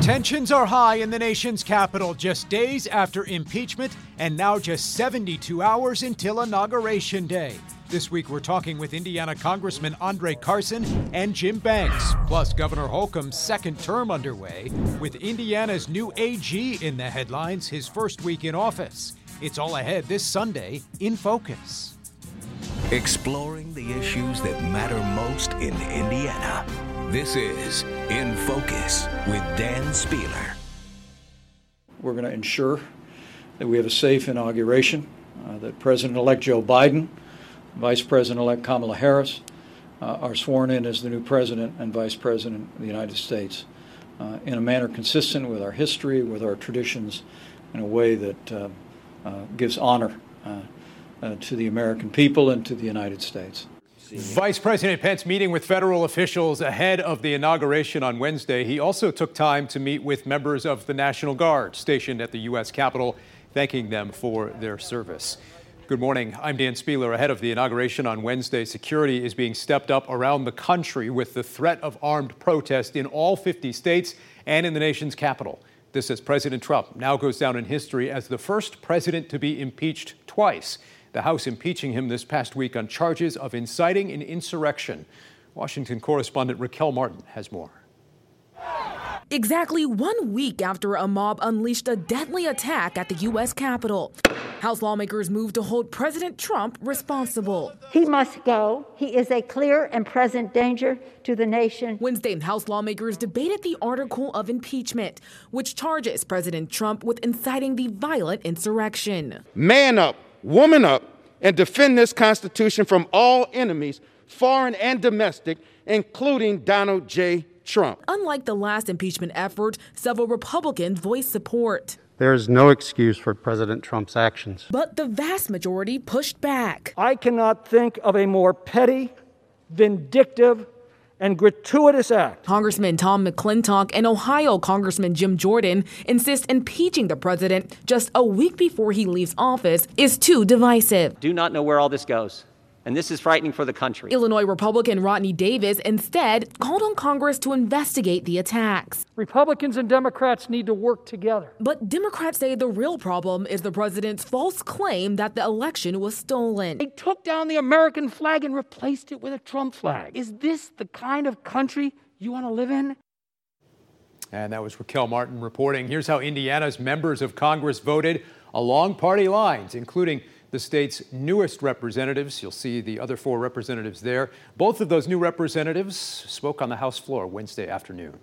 Tensions are high in the nation's capital just days after impeachment and now just 72 hours until Inauguration Day. This week, we're talking with Indiana Congressman Andre Carson and Jim Banks, plus Governor Holcomb's second term underway, with Indiana's new AG in the headlines his first week in office. It's all ahead this Sunday in Focus. Exploring the issues that matter most in Indiana. This is In Focus with Dan Spehler. We're going to ensure that we have a safe inauguration, uh, that President elect Joe Biden, Vice President elect Kamala Harris uh, are sworn in as the new President and Vice President of the United States uh, in a manner consistent with our history, with our traditions, in a way that uh, uh, gives honor uh, to the American people and to the United States. Vice President Pence meeting with federal officials ahead of the inauguration on Wednesday. He also took time to meet with members of the National Guard stationed at the U.S. Capitol, thanking them for their service. Good morning. I'm Dan Spehler. Ahead of the inauguration on Wednesday, security is being stepped up around the country with the threat of armed protest in all 50 states and in the nation's capital. This as President Trump now goes down in history as the first president to be impeached twice the House impeaching him this past week on charges of inciting an insurrection. Washington correspondent Raquel Martin has more. Exactly one week after a mob unleashed a deadly attack at the U.S. Capitol, House lawmakers moved to hold President Trump responsible. He must go. He is a clear and present danger to the nation. Wednesday, House lawmakers debated the article of impeachment, which charges President Trump with inciting the violent insurrection. Man up woman up, and defend this Constitution from all enemies, foreign and domestic, including Donald J. Trump. Unlike the last impeachment effort, several Republicans voiced support. There is no excuse for President Trump's actions. But the vast majority pushed back. I cannot think of a more petty, vindictive, and gratuitous act. Congressman Tom McClintock and Ohio Congressman Jim Jordan insist impeaching the president just a week before he leaves office is too divisive. Do not know where all this goes and this is frightening for the country. Illinois Republican Rodney Davis instead called on Congress to investigate the attacks. Republicans and Democrats need to work together. But Democrats say the real problem is the president's false claim that the election was stolen. They took down the American flag and replaced it with a Trump flag. Is this the kind of country you want to live in? And that was Raquel Martin reporting. Here's how Indiana's members of Congress voted along party lines, including the state's newest representatives. You'll see the other four representatives there. Both of those new representatives spoke on the House floor Wednesday afternoon.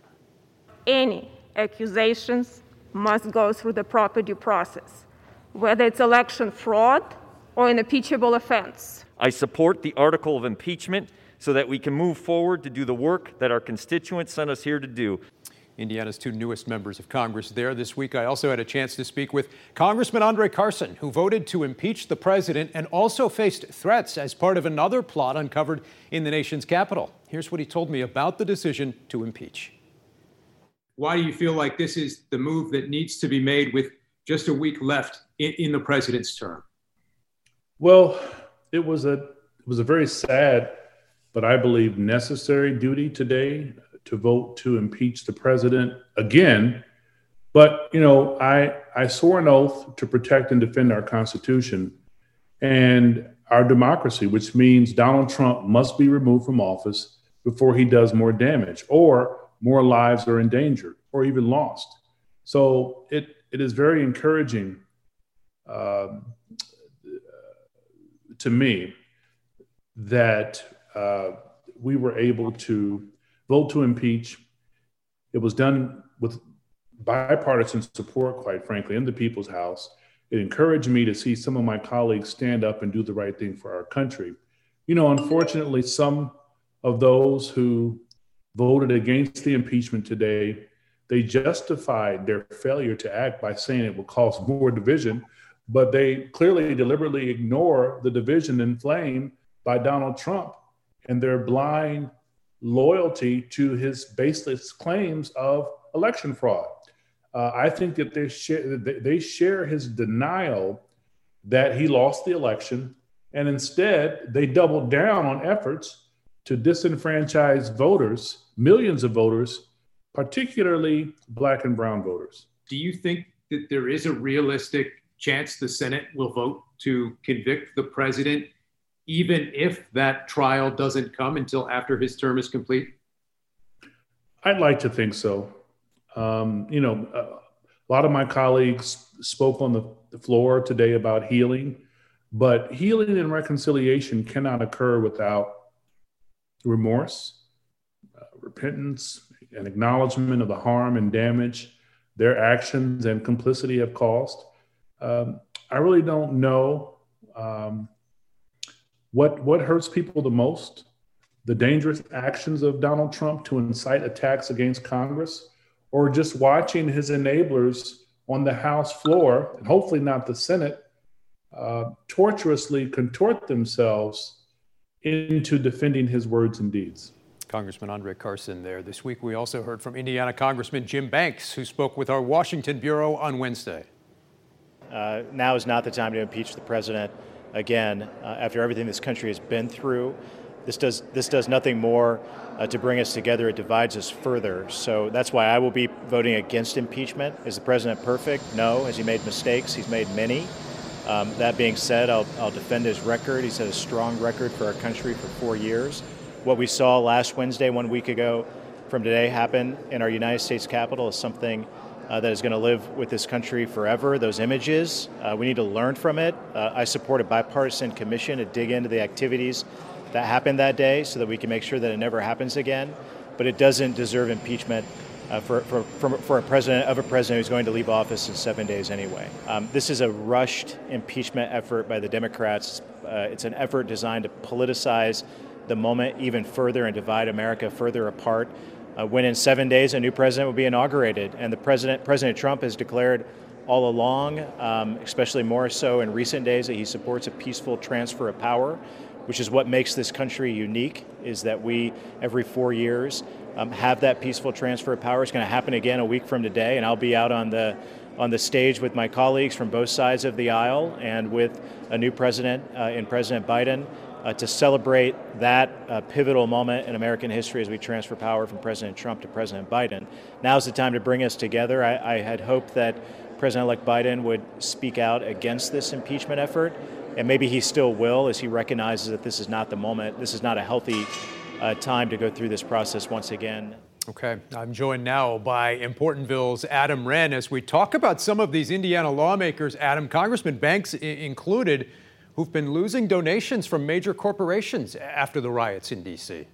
Any accusations must go through the proper due process, whether it's election fraud or an impeachable offense. I support the article of impeachment so that we can move forward to do the work that our constituents sent us here to do. Indiana's two newest members of Congress there. This week, I also had a chance to speak with Congressman Andre Carson, who voted to impeach the president and also faced threats as part of another plot uncovered in the nation's capital. Here's what he told me about the decision to impeach. Why do you feel like this is the move that needs to be made with just a week left in, in the president's term? Well, it was a it was a very sad, but I believe necessary duty today to vote to impeach the president again. But you know, I I swore an oath to protect and defend our Constitution and our democracy, which means Donald Trump must be removed from office before he does more damage, or more lives are endangered, or even lost. So it it is very encouraging uh, to me that uh, we were able to vote to impeach. It was done with bipartisan support, quite frankly, in the people's house. It encouraged me to see some of my colleagues stand up and do the right thing for our country. You know, unfortunately, some of those who voted against the impeachment today, they justified their failure to act by saying it will cause more division, but they clearly deliberately ignore the division inflamed by Donald Trump and their blind loyalty to his baseless claims of election fraud. Uh, I think that they share, they share his denial that he lost the election, and instead they doubled down on efforts to disenfranchise voters, millions of voters, particularly black and brown voters. Do you think that there is a realistic chance the Senate will vote to convict the president, even if that trial doesn't come until after his term is complete? I'd like to think so. Um, you know, a lot of my colleagues spoke on the, the floor today about healing, but healing and reconciliation cannot occur without remorse, uh, repentance, and acknowledgement of the harm and damage their actions and complicity have caused. Um, I really don't know um, what what hurts people the most: the dangerous actions of Donald Trump to incite attacks against Congress, or just watching his enablers on the House floor, and hopefully not the Senate, uh, tortuously contort themselves into defending his words and deeds. Congressman Andre Carson there. This week, we also heard from Indiana Congressman Jim Banks, who spoke with our Washington Bureau on Wednesday. Uh, now is not the time to impeach the president again uh, after everything this country has been through. This does, this does nothing more uh, to bring us together, it divides us further. So that's why I will be voting against impeachment. Is the president perfect? No. Has he made mistakes? He's made many. Um, that being said, I'll, I'll defend his record. He's had a strong record for our country for four years what we saw last Wednesday, one week ago from today, happen in our United States Capitol is something uh, that is going to live with this country forever. Those images, uh, we need to learn from it. Uh, I support a bipartisan commission to dig into the activities that happened that day so that we can make sure that it never happens again. But it doesn't deserve impeachment uh, for, for, for, for, a president of a president who's going to leave office in seven days anyway. Um, this is a rushed impeachment effort by the Democrats. Uh, it's an effort designed to politicize the moment even further and divide America further apart. Uh, when in seven days a new president will be inaugurated, and the president, President Trump, has declared all along, um, especially more so in recent days, that he supports a peaceful transfer of power, which is what makes this country unique. Is that we every four years um, have that peaceful transfer of power. It's going to happen again a week from today, and I'll be out on the on the stage with my colleagues from both sides of the aisle and with a new president uh, in President Biden uh, to celebrate that uh, pivotal moment in American history as we transfer power from President Trump to President Biden. Now's the time to bring us together. I, I had hoped that President elect Biden would speak out against this impeachment effort, and maybe he still will as he recognizes that this is not the moment, this is not a healthy uh, time to go through this process once again. Okay, I'm joined now by Importantville's Adam Wren as we talk about some of these Indiana lawmakers, Adam, Congressman Banks I- included who've been losing donations from major corporations after the riots in D.C.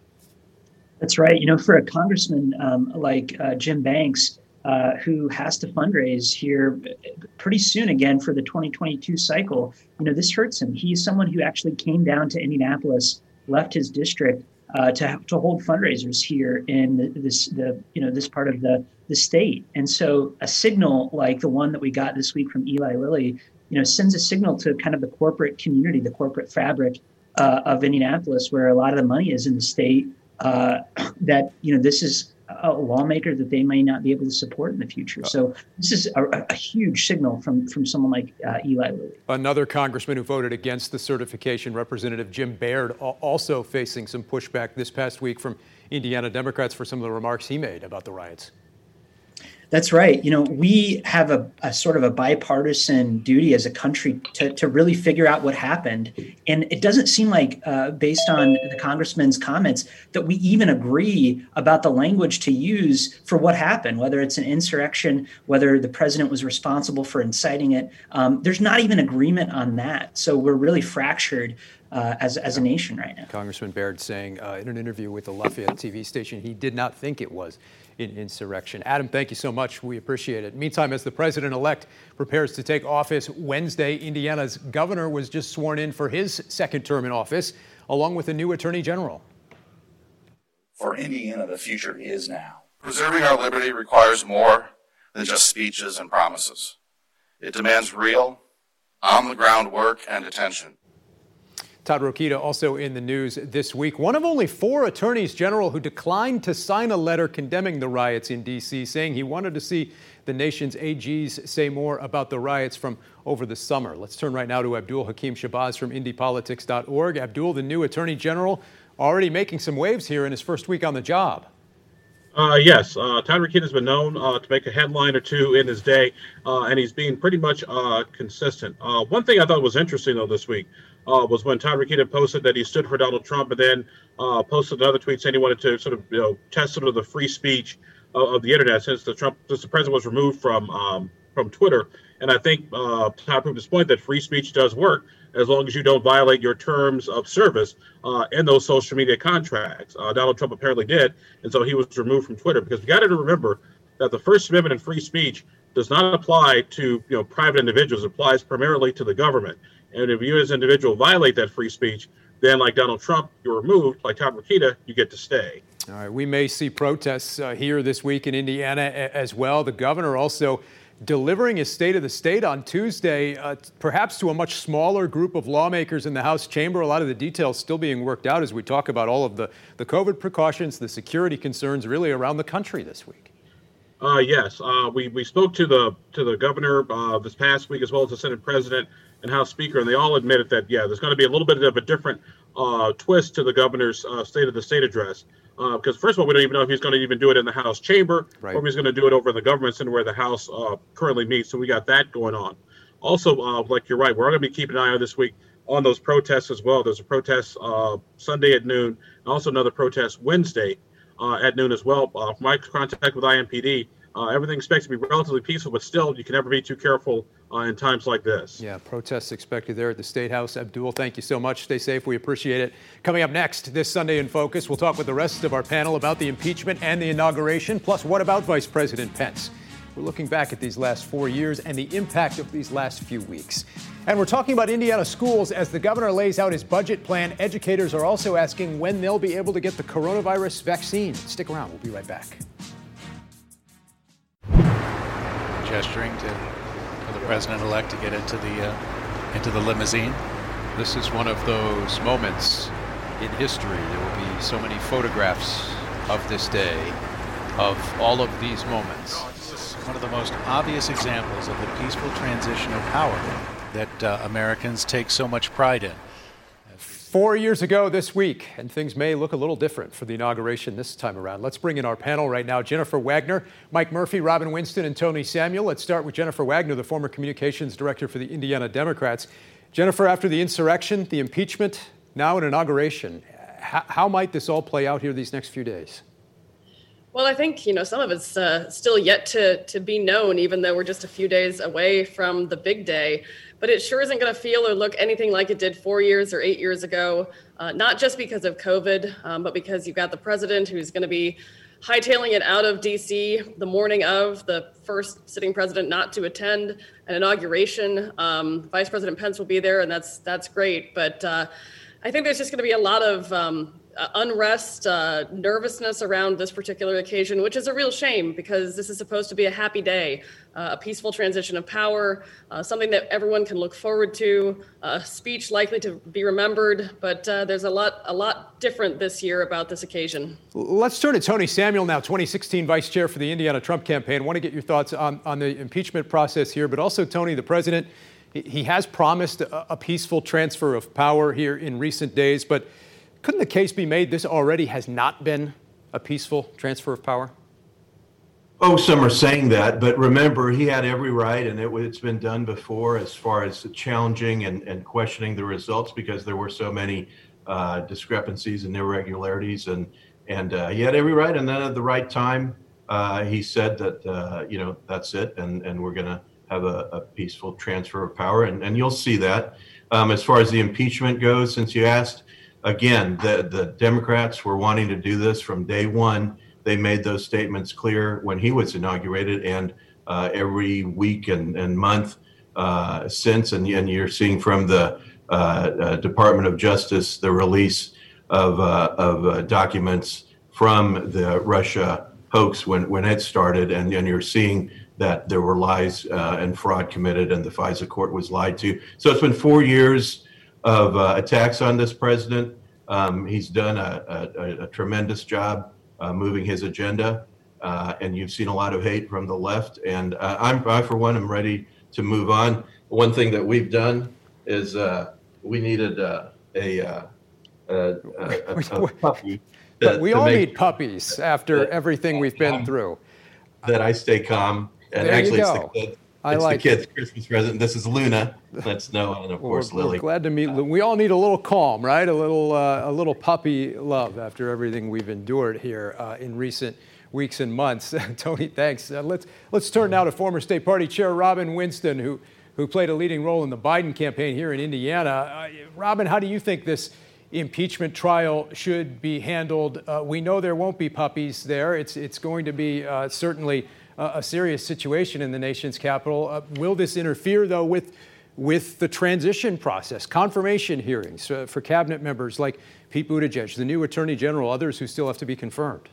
That's right. You know, for a congressman um, like uh, Jim Banks, uh, who has to fundraise here pretty soon again for the 2022 cycle, you know, this hurts him. He's someone who actually came down to Indianapolis, left his district uh, to to hold fundraisers here in this the you know this part of the the state. And so a signal like the one that we got this week from Eli Lilly you know, sends a signal to kind of the corporate community, the corporate fabric uh, of Indianapolis, where a lot of the money is in the state. Uh, that you know, this is a lawmaker that they may not be able to support in the future. So this is a, a huge signal from from someone like uh, Eli Lilly. Another congressman who voted against the certification, Representative Jim Baird, also facing some pushback this past week from Indiana Democrats for some of the remarks he made about the riots. That's right. You know, we have a, a, sort of a bipartisan duty as a country to, to really figure out what happened. And it doesn't seem like, uh, based on the congressman's comments, that we even agree about the language to use for what happened, whether it's an insurrection, whether the president was responsible for inciting it. Um, there's not even agreement on that. So we're really fractured uh, as, as a nation right now. Congressman Baird saying uh, in an interview with the Lafayette TV station he did not think it was in insurrection. Adam, thank you so much. We appreciate it. Meantime, as the president elect prepares to take office Wednesday, Indiana's governor was just sworn in for his second term in office, along with a new attorney general. For Indiana, the future is now. Preserving our liberty requires more than just speeches and promises. It demands real, on the ground work and attention. Todd Rokita also in the news this week. One of only four attorneys general who declined to sign a letter condemning the riots in D.C., saying he wanted to see the nation's AGs say more about the riots from over the summer. Let's turn right now to Abdul Hakim Shabazz from IndyPolitics.org. Abdul, the new attorney general, already making some waves here in his first week on the job. Uh, yes, uh, Todd Rokita has been known uh, to make a headline or two in his day, uh, and he's been pretty much uh, consistent. Uh, one thing I thought was interesting, though, this week was when Todd Rokita posted that he stood for Donald Trump, and then posted another tweet saying he wanted to sort of you know test sort of the free speech of, of the internet since the Trump since the president was removed from um, from Twitter. And I think Todd proved his point that free speech does work as long as you don't violate your terms of service uh, in those social media contracts. Uh, Donald Trump apparently did, and so he was removed from Twitter. Because we got to remember that the First Amendment and free speech does not apply to you know private individuals; it applies primarily to the government. And if you as an individual violate that free speech, then like Donald Trump, you're removed. Like Todd Rokita, you get to stay. All right, we may see protests uh, here this week in Indiana as well. The governor also delivering his State of the State on Tuesday, uh, perhaps to a much smaller group of lawmakers in the House chamber. A lot of the details still being worked out as we talk about all of the, the COVID precautions, the security concerns really around the country this week. Uh, yes, uh, we, we spoke to the to the governor uh, this past week as well as the Senate President and House Speaker, and they all admitted that yeah, there's going to be a little bit of a different uh, twist to the governor's uh, State of the State address because uh, first of all, we don't even know if he's going to even do it in the House chamber right. or if he's going to do it over in the government center where the House uh, currently meets. So we got that going on. Also, uh, like you're right, we're going to be keeping an eye on this week on those protests as well. There's a protest uh, Sunday at noon, and also another protest Wednesday uh, at noon as well. Uh, from my contact with IMPD, uh, everything expects to be relatively peaceful, but still, you can never be too careful uh, in times like this. Yeah, protests expected there at the State House. Abdul, thank you so much. Stay safe. We appreciate it. Coming up next, this Sunday in Focus, we'll talk with the rest of our panel about the impeachment and the inauguration. Plus, what about Vice President Pence? We're looking back at these last four years and the impact of these last few weeks. And we're talking about Indiana schools as the governor lays out his budget plan. Educators are also asking when they'll be able to get the coronavirus vaccine. Stick around. We'll be right back. gesturing to for the president-elect to get into the uh, into the limousine. This is one of those moments in history. There will be so many photographs of this day, of all of these moments. One of the most obvious examples of the peaceful transition of power that uh, Americans take so much pride in. Four years ago this week, and things may look a little different for the inauguration this time around. Let's bring in our panel right now Jennifer Wagner, Mike Murphy, Robin Winston, and Tony Samuel. Let's start with Jennifer Wagner, the former communications director for the Indiana Democrats. Jennifer, after the insurrection, the impeachment, now an inauguration, how, how might this all play out here these next few days? Well, I think you know some of it's uh, still yet to to be known, even though we're just a few days away from the big day but it sure isn't going to feel or look anything like it did four years or eight years ago, uh, not just because of COVID, um, but because you've got the president who's going to be hightailing it out of DC the morning of the first sitting president not to attend an inauguration. Um, Vice President Pence will be there, and that's that's great. But uh, I think there's just going to be a lot of um, uh, unrest, uh, nervousness around this particular occasion, which is a real shame because this is supposed to be a happy day, uh, a peaceful transition of power, uh, something that everyone can look forward to, a speech likely to be remembered. But uh, there's a lot, a lot different this year about this occasion. Let's turn to Tony Samuel now, 2016 vice chair for the Indiana Trump campaign. Want to get your thoughts on, on the impeachment process here, but also Tony, the president. He has promised a peaceful transfer of power here in recent days, but couldn't the case be made this already has not been a peaceful transfer of power? Oh, some are saying that, but remember, he had every right, and it, has been done before as far as challenging and, and questioning the results because there were so many uh, discrepancies and irregularities, and and uh, he had every right. And then at the right time, uh, he said that uh, you know that's it, and and we're going to have a, a, peaceful transfer of power, and and you'll see that. Um, as far as the impeachment goes, since you asked, again, the, the Democrats were wanting to do this from day one. They made those statements clear when he was inaugurated, and uh, every week and, and month uh, since, and, and, you're seeing from the uh, uh Department of Justice the release of, uh, of uh, documents from the Russia hoax when, when it started, and, and you're seeing that there were lies and fraud committed, and the FISA court was lied to. So it's been four years of uh, attacks on this president. Um, he's done a, a, a tremendous job uh, moving his agenda, uh, and you've seen a lot of hate from the left. And uh, I'm, I, for one, am ready to move on. One thing that we've done is uh, we needed uh, a, a, a, puppy we all need puppies after everything we've been through. That I stay calm. And There you actually, it's the kid. I It's like the kid's Christmas present. This is Luna. That's Noah, and of course We're Lily. glad to meet. We all need a little calm, right? A little, uh, a little puppy love after everything we've endured here uh, in recent weeks and months. Tony, thanks. Uh, let's let's turn now to former state party chair Robin Winston, who who played a leading role in the Biden campaign here in Indiana. Uh, Robin, how do you think this? Impeachment trial should be handled. Uh, we know there won't be puppies there. It's it's going to be uh, certainly a, a serious situation in the nation's capital. Uh, will this interfere, though, with with the transition process, confirmation hearings uh, for cabinet members like Pete Buttigieg, the new attorney general, others who still have to be confirmed?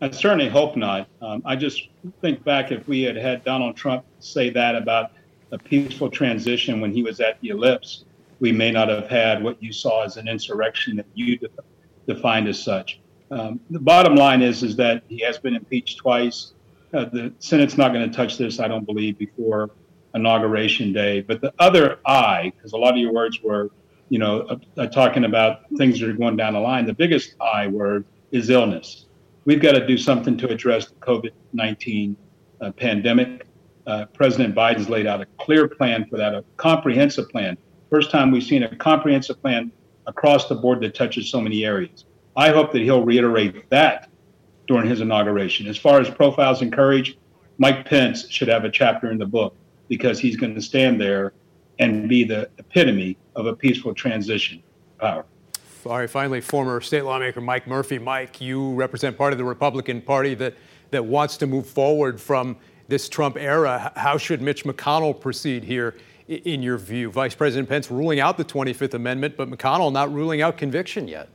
I certainly hope not. Um, I just think back if we had had Donald Trump say that about a peaceful transition when he was at the ellipse, we may not have had what you saw as an insurrection that you de- defined as such. Um, the bottom line is is that he has been impeached twice. Uh, the Senate's not going to touch this, I don't believe, before inauguration day. But the other I, because a lot of your words were, you know, uh, uh, talking about things that are going down the line. The biggest I word is illness. We've got to do something to address the COVID 19 uh, pandemic. Uh, President Biden's laid out a clear plan for that, a comprehensive plan. First time we've seen a comprehensive plan across the board that touches so many areas. I hope that he'll reiterate that during his inauguration. As far as profiles and courage, Mike Pence should have a chapter in the book because he's going to stand there and be the epitome of a peaceful transition power. All right, finally, former state lawmaker Mike Murphy. Mike, you represent part of the Republican Party that, that wants to move forward from this Trump era. How should Mitch McConnell proceed here, in your view? Vice President Pence ruling out the 25th Amendment, but McConnell not ruling out conviction yet.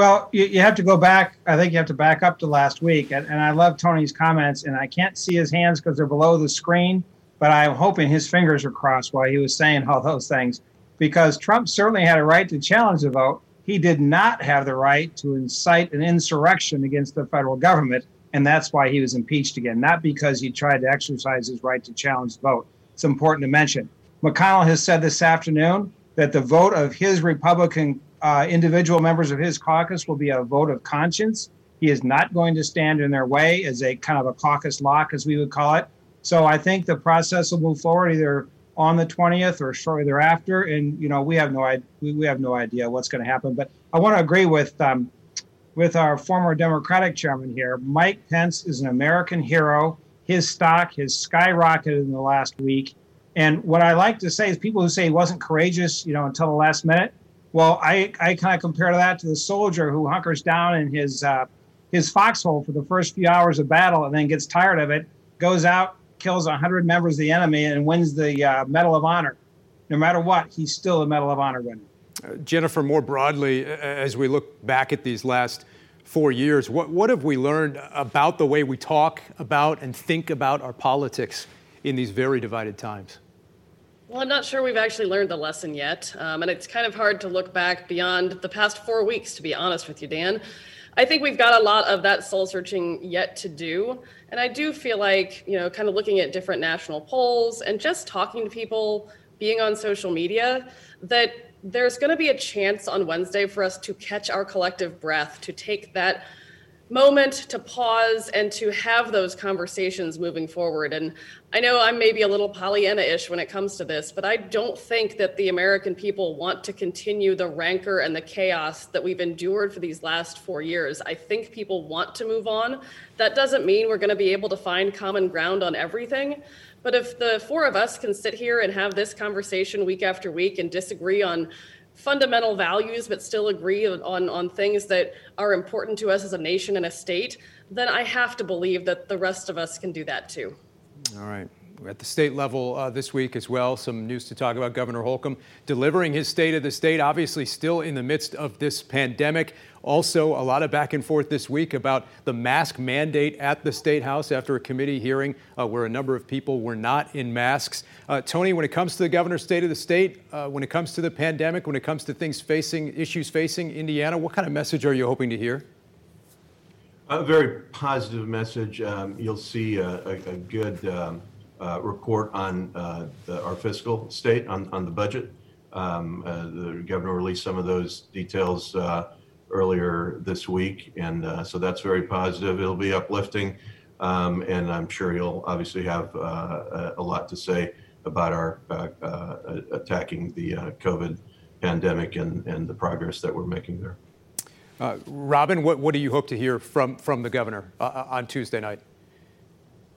Well, you, you have to go back. I think you have to back up to last week. And, and I love Tony's comments, and I can't see his hands because they're below the screen, but I'm hoping his fingers are crossed while he was saying all those things. Because Trump certainly had a right to challenge the vote. He did not have the right to incite an insurrection against the federal government. And that's why he was impeached again, not because he tried to exercise his right to challenge the vote. It's important to mention. McConnell has said this afternoon that the vote of his Republican uh, individual members of his caucus will be a vote of conscience. He is not going to stand in their way as a kind of a caucus lock, as we would call it. So I think the process will move forward either on the 20th or shortly thereafter. And you know, we have no we have no idea what's going to happen. But I want to agree with um, with our former Democratic chairman here. Mike Pence is an American hero. His stock has skyrocketed in the last week. And what I like to say is people who say he wasn't courageous, you know, until the last minute. Well, I, I kind of compare that to the soldier who hunkers down in his uh, his foxhole for the first few hours of battle and then gets tired of it, goes out, kills 100 members of the enemy, and wins the uh, Medal of Honor. No matter what, he's still a Medal of Honor winner. Uh, Jennifer, more broadly, as we look back at these last four years, what, what have we learned about the way we talk about and think about our politics in these very divided times? Well, I'm not sure we've actually learned the lesson yet. Um, and it's kind of hard to look back beyond the past four weeks, to be honest with you, Dan. I think we've got a lot of that soul searching yet to do. And I do feel like, you know, kind of looking at different national polls and just talking to people, being on social media, that there's going to be a chance on Wednesday for us to catch our collective breath, to take that moment to pause and to have those conversations moving forward. And I know I'm maybe a little Pollyanna ish when it comes to this, but I don't think that the American people want to continue the rancor and the chaos that we've endured for these last four years. I think people want to move on. That doesn't mean we're going to be able to find common ground on everything. But if the four of us can sit here and have this conversation week after week and disagree on fundamental values but still agree on, on things that are important to us as a nation and a state, then I have to believe that the rest of us can do that too. All right. At the state level uh, this week as well, some news to talk about. Governor Holcomb delivering his state of the state, obviously still in the midst of this pandemic. Also, a lot of back and forth this week about the mask mandate at the State House after a committee hearing uh, where a number of people were not in masks. Uh, Tony, when it comes to the governor's state of the state, uh, when it comes to the pandemic, when it comes to things facing, issues facing Indiana, what kind of message are you hoping to hear? A very positive message. Um, you'll see a, a, a good um, uh, report on uh, the, our fiscal state on, on the budget. Um, uh, the governor released some of those details uh, earlier this week, and uh, so that's very positive. It'll be uplifting, um, and I'm sure he'll obviously have uh, a lot to say about our attacking the COVID pandemic and, and the progress that we're making there. Uh, Robin, what, what do you hope to hear from, from the governor uh, on Tuesday night?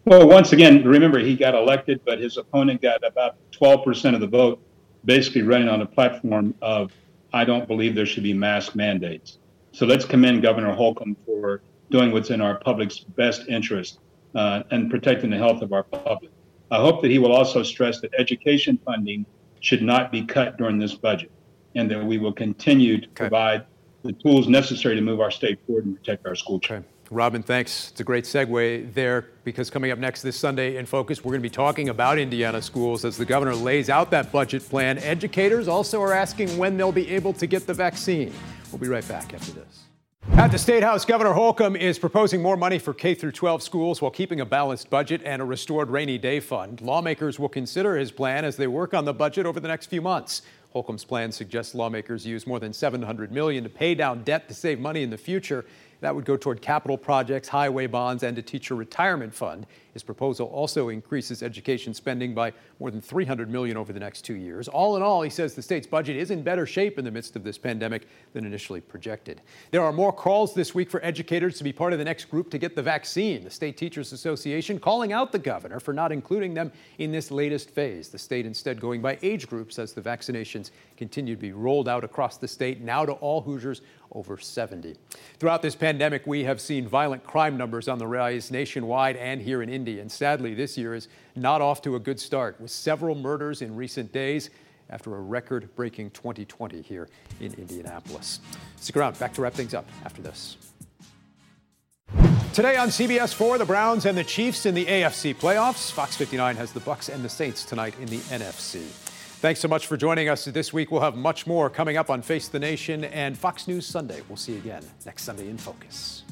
Well, once again, remember he got elected, but his opponent got about 12% of the vote, basically running on a platform of, I don't believe there should be mask mandates. So let's commend Governor Holcomb for doing what's in our public's best interest uh, and protecting the health of our public. I hope that he will also stress that education funding should not be cut during this budget and that we will continue to okay. provide the tools necessary to move our state forward and protect our school children. Okay. Robin, thanks. It's a great segue there because coming up next this Sunday in Focus, we're going to be talking about Indiana schools as the governor lays out that budget plan. Educators also are asking when they'll be able to get the vaccine. We'll be right back after this. At the State House, Governor Holcomb is proposing more money for K 12 schools while keeping a balanced budget and a restored rainy day fund. Lawmakers will consider his plan as they work on the budget over the next few months. Holcomb's plan suggests lawmakers use more than 700 million to pay down debt to save money in the future. That would go toward capital projects, highway bonds, and a teacher retirement fund. His proposal also increases education spending by more than 300 million over the next two years. All in all, he says the state's budget is in better shape in the midst of this pandemic than initially projected. There are more calls this week for educators to be part of the next group to get the vaccine. The State Teachers Association calling out the governor for not including them in this latest phase. The state instead going by age groups as the vaccinations continue to be rolled out across the state, now to all Hoosiers over 70. Throughout this pandemic, we have seen violent crime numbers on the rise nationwide and here in Indy. And sadly, this year is not off to a good start with several murders in recent days after a record breaking 2020 here in Indianapolis. Stick around, back to wrap things up after this. Today on CBS 4, the Browns and the Chiefs in the AFC playoffs. Fox 59 has the Bucs and the Saints tonight in the NFC. Thanks so much for joining us this week. We'll have much more coming up on Face the Nation and Fox News Sunday. We'll see you again next Sunday in Focus.